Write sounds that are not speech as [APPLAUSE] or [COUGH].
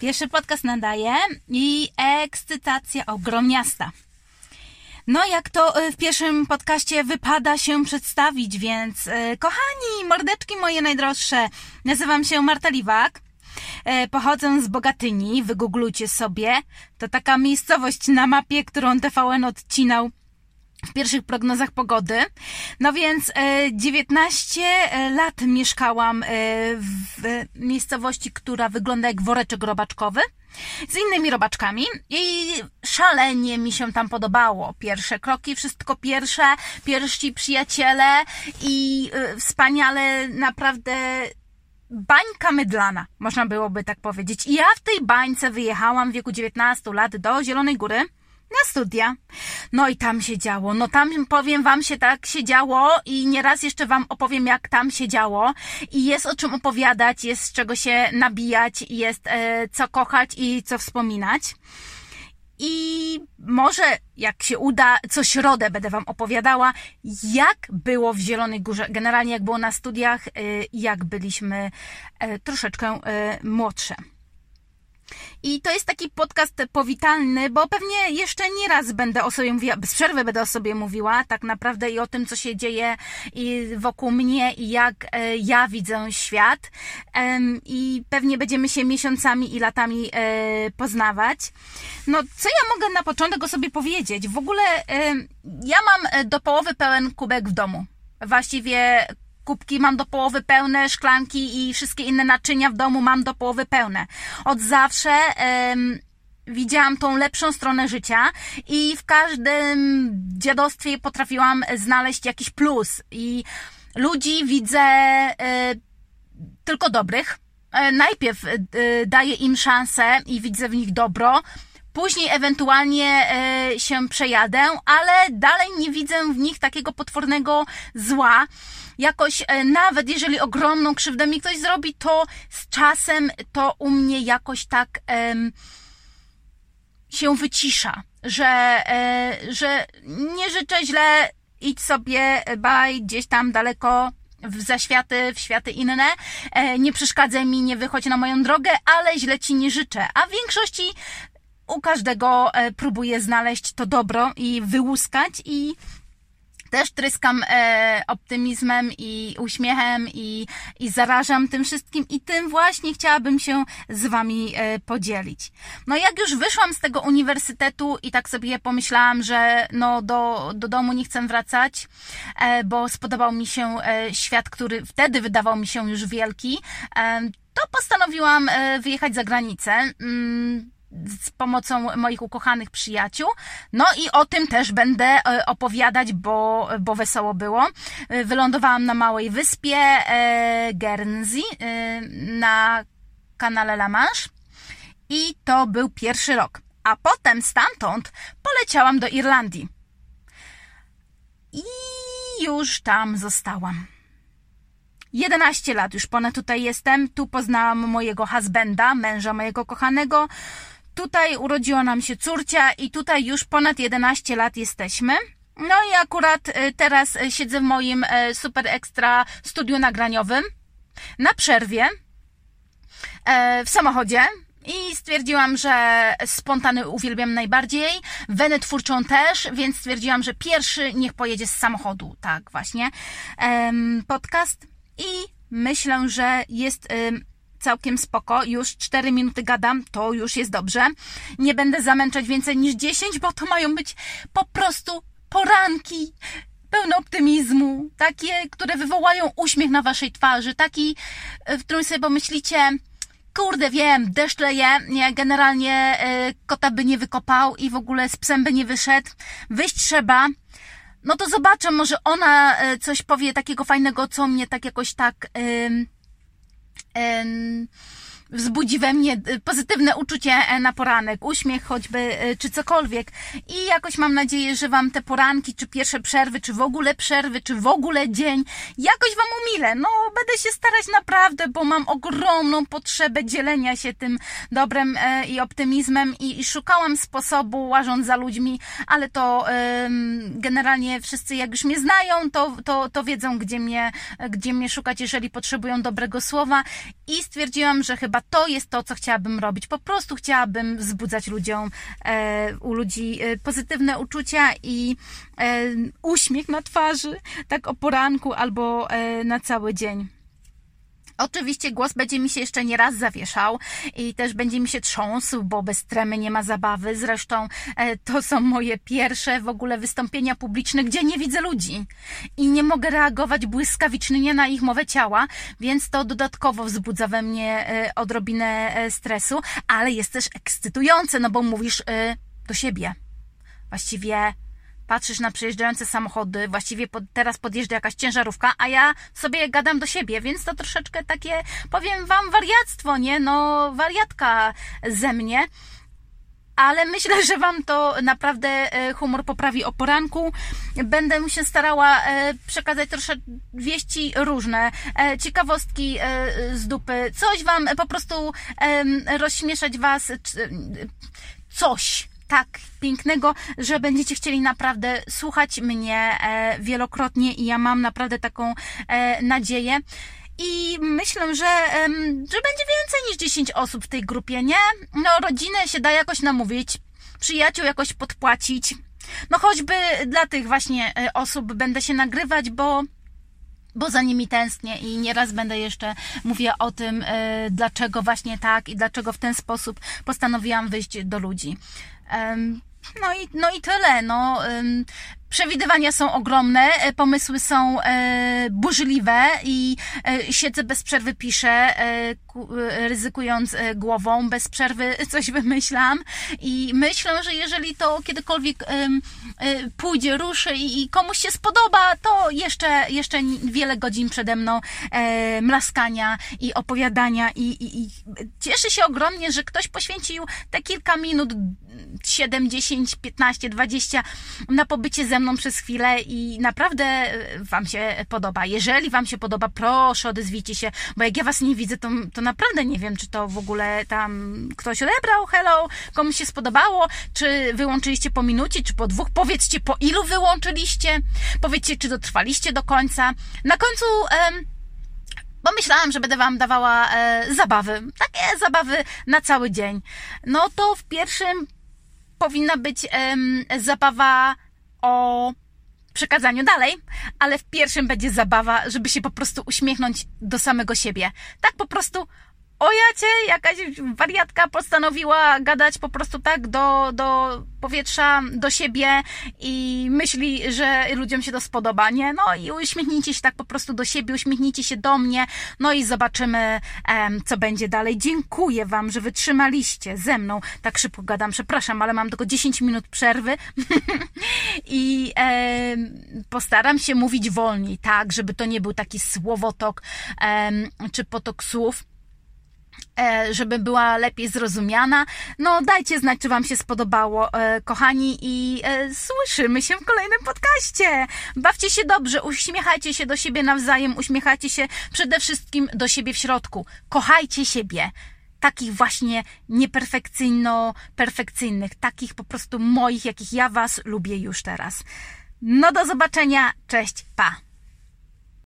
Pierwszy podcast nadaje i ekscytacja ogromniasta. No, jak to y, w pierwszym podcaście wypada się przedstawić, więc y, kochani, mordeczki moje najdroższe, nazywam się Marta Liwak. Y, Pochodzę z Bogatyni, wygooglujcie sobie. To taka miejscowość na mapie, którą TVN odcinał w pierwszych prognozach pogody. No więc e, 19 lat mieszkałam e, w miejscowości, która wygląda jak woreczek robaczkowy z innymi robaczkami i szalenie mi się tam podobało. Pierwsze kroki, wszystko pierwsze, pierwsi przyjaciele i e, wspaniale naprawdę bańka mydlana, można byłoby tak powiedzieć. I ja w tej bańce wyjechałam w wieku 19 lat do Zielonej Góry na studia. No i tam się działo. No tam powiem wam się tak się działo i nieraz jeszcze wam opowiem jak tam się działo i jest o czym opowiadać, jest z czego się nabijać, jest e, co kochać i co wspominać. I może jak się uda, co środę będę Wam opowiadała, jak było w Zielonej Górze, generalnie jak było na studiach, e, jak byliśmy e, troszeczkę e, młodsze. I to jest taki podcast powitalny, bo pewnie jeszcze nie raz będę o sobie mówiła, bez przerwy będę o sobie mówiła, tak naprawdę i o tym, co się dzieje wokół mnie i jak e, ja widzę świat. I pewnie będziemy się miesiącami i latami e, poznawać. No, co ja mogę na początek o sobie powiedzieć? W ogóle ja mam do połowy pełen kubek w domu. Właściwie kubki mam do połowy pełne, szklanki i wszystkie inne naczynia w domu mam do połowy pełne. Od zawsze um, widziałam tą lepszą stronę życia i w każdym dziadostwie potrafiłam znaleźć jakiś plus i ludzi widzę e, tylko dobrych. E, najpierw e, daję im szansę i widzę w nich dobro, Później ewentualnie e, się przejadę, ale dalej nie widzę w nich takiego potwornego zła. Jakoś e, nawet jeżeli ogromną krzywdę mi ktoś zrobi, to z czasem to u mnie jakoś tak się wycisza, że, e, że nie życzę źle, idź sobie, baj, gdzieś tam daleko w zaświaty, w światy inne, nie przeszkadzaj mi, nie wychodź na moją drogę, ale źle ci nie życzę. A w większości u każdego e, próbuję znaleźć to dobro i wyłuskać i też tryskam e, optymizmem i uśmiechem i, i zarażam tym wszystkim i tym właśnie chciałabym się z Wami e, podzielić. No jak już wyszłam z tego uniwersytetu i tak sobie pomyślałam, że no do, do domu nie chcę wracać, e, bo spodobał mi się e, świat, który wtedy wydawał mi się już wielki, e, to postanowiłam wyjechać za granicę. Mm, z pomocą moich ukochanych przyjaciół. No i o tym też będę e, opowiadać, bo, bo wesoło było. E, wylądowałam na małej wyspie e, Guernsey na kanale La Manche i to był pierwszy rok. A potem stamtąd poleciałam do Irlandii. I już tam zostałam. 11 lat już ponad tutaj jestem. Tu poznałam mojego husbanda, męża mojego kochanego. Tutaj urodziła nam się córcia i tutaj już ponad 11 lat jesteśmy. No i akurat y, teraz y, siedzę w moim y, super ekstra studiu nagraniowym. Na przerwie w samochodzie i stwierdziłam, że spontany uwielbiam najbardziej, wenę twórczą też, więc stwierdziłam, że pierwszy niech pojedzie z samochodu, tak właśnie, podcast i myślę, że jest całkiem spoko, już 4 minuty gadam, to już jest dobrze. Nie będę zamęczać więcej niż 10, bo to mają być po prostu poranki pełne optymizmu, takie, które wywołają uśmiech na waszej twarzy, taki, e, w którym sobie pomyślicie, kurde, wiem, deszcz leje, nie, generalnie y, kota by nie wykopał i w ogóle z psem by nie wyszedł, wyjść trzeba, no to zobaczę, może ona y, coś powie takiego fajnego, co mnie tak jakoś tak... Y, and wzbudzi we mnie y, pozytywne uczucie e, na poranek, uśmiech choćby, y, czy cokolwiek. I jakoś mam nadzieję, że Wam te poranki, czy pierwsze przerwy, czy w ogóle przerwy, czy w ogóle dzień, jakoś Wam umilę. No, będę się starać naprawdę, bo mam ogromną potrzebę dzielenia się tym dobrem e, i optymizmem i, szukałam sposobu, łażąc za ludźmi, ale to generalnie wszyscy jak już mnie znają, to, to, to wiedzą, gdzie mnie, gdzie mnie szukać, jeżeli potrzebują dobrego słowa i stwierdziłam, że chyba prawda? To jest to, co chciałabym robić. Po prostu chciałabym wzbudzać ludziom, e, u ludzi e, pozytywne uczucia i e, uśmiech na twarzy, tak o poranku albo e, na cały dzień. Oczywiście głos będzie mi się jeszcze nie raz zawieszał i też będzie mi się trząsł, bo bez tremy nie ma zabawy. Zresztą e, to są moje pierwsze w ogóle wystąpienia publiczne, gdzie nie widzę ludzi i nie mogę reagować błyskawicznie na ich mowę ciała, więc to dodatkowo wzbudza we mnie e, odrobinę e, stresu, ale jest też ekscytujące, no bo mówisz do siebie. Właściwie patrzysz na przejeżdżające samochody, właściwie pod, teraz podjeżdża jakaś ciężarówka, a ja sobie gadam do siebie, więc to troszeczkę takie, powiem wam, wariactwo, nie? No, wariatka ze mnie ale myślę, że Wam to naprawdę e, humor poprawi o poranku. Będę się starała e, przekazać troszkę wieści różne, e, ciekawostki z dupy, coś Wam po prostu rozśmieszać Was, coś tak pięknego, że będziecie chcieli naprawdę słuchać mnie e, wielokrotnie i ja mam naprawdę taką e, nadzieję. I myślę, że, że będzie więcej niż 10 osób w tej grupie, nie? No, rodzinę się da jakoś namówić, przyjaciół jakoś podpłacić. No, choćby dla tych właśnie e, osób będę się nagrywać, bo bo za nimi tęsknię i nieraz będę jeszcze mówiła o tym, dlaczego właśnie tak i dlaczego w ten sposób postanowiłam wyjść do ludzi. No i, no i tyle. No, Przewidywania są ogromne, e, pomysły są e, burzliwe i e, siedzę bez przerwy, piszę, ryzykując głową, bez przerwy [LAUGHS] coś wymyślam i myślę, że jeżeli to kiedykolwiek pójdzie, ruszy i komuś się spodoba, to jeszcze, jeszcze wiele godzin przede mną mlaskania i opowiadania i, i, i cieszę się ogromnie, że ktoś poświęcił te kilka minut, 7, 10, 15, 20 na pobycie ze mną przez chwilę i naprawdę e, Wam się podoba. Jeżeli Wam się podoba, proszę odezwijcie się, bo jak ja Was nie widzę, to, to naprawdę nie wiem, czy to w ogóle tam ktoś odebrał, hello, komuś się spodobało, czy wyłączyliście po minucie, czy po dwóch. Powiedzcie, po ilu wyłączyliście. Powiedzcie, czy dotrwaliście do końca. Na końcu... Em, bo myślałam, że będę Wam dawała e, zabawy, takie zabawy na cały dzień. No to w pierwszym powinna być em, zabawa o przekazaniu dalej, ale w pierwszym będzie zabawa, żeby się po prostu uśmiechnąć do samego siebie. Tak po prostu o jakaś wariatka postanowiła gadać po prostu tak do, do powietrza, do siebie i myśli, że ludziom się to spodoba, nie? No i uśmiechnijcie się tak po prostu do siebie, uśmiechnijcie się do mnie, no i zobaczymy, um, co będzie dalej. Dziękuję Wam, że wytrzymaliście ze mną. Tak szybko gadam, przepraszam, ale mam tylko 10 minut przerwy [LAUGHS] i um, postaram się mówić wolniej, tak, żeby to nie był taki słowotok um, czy potok słów, E, żeby była lepiej zrozumiana. No, dajcie znać, czy Wam się spodobało, e, kochani, i e, słyszymy się w kolejnym podcaście. Bawcie się dobrze, uśmiechajcie się do siebie nawzajem, uśmiechajcie się przede wszystkim do siebie w środku. Kochajcie siebie. Takich właśnie nieperfekcyjno-perfekcyjnych, takich po prostu moich, jakich ja Was lubię już teraz. No do zobaczenia, cześć, pa!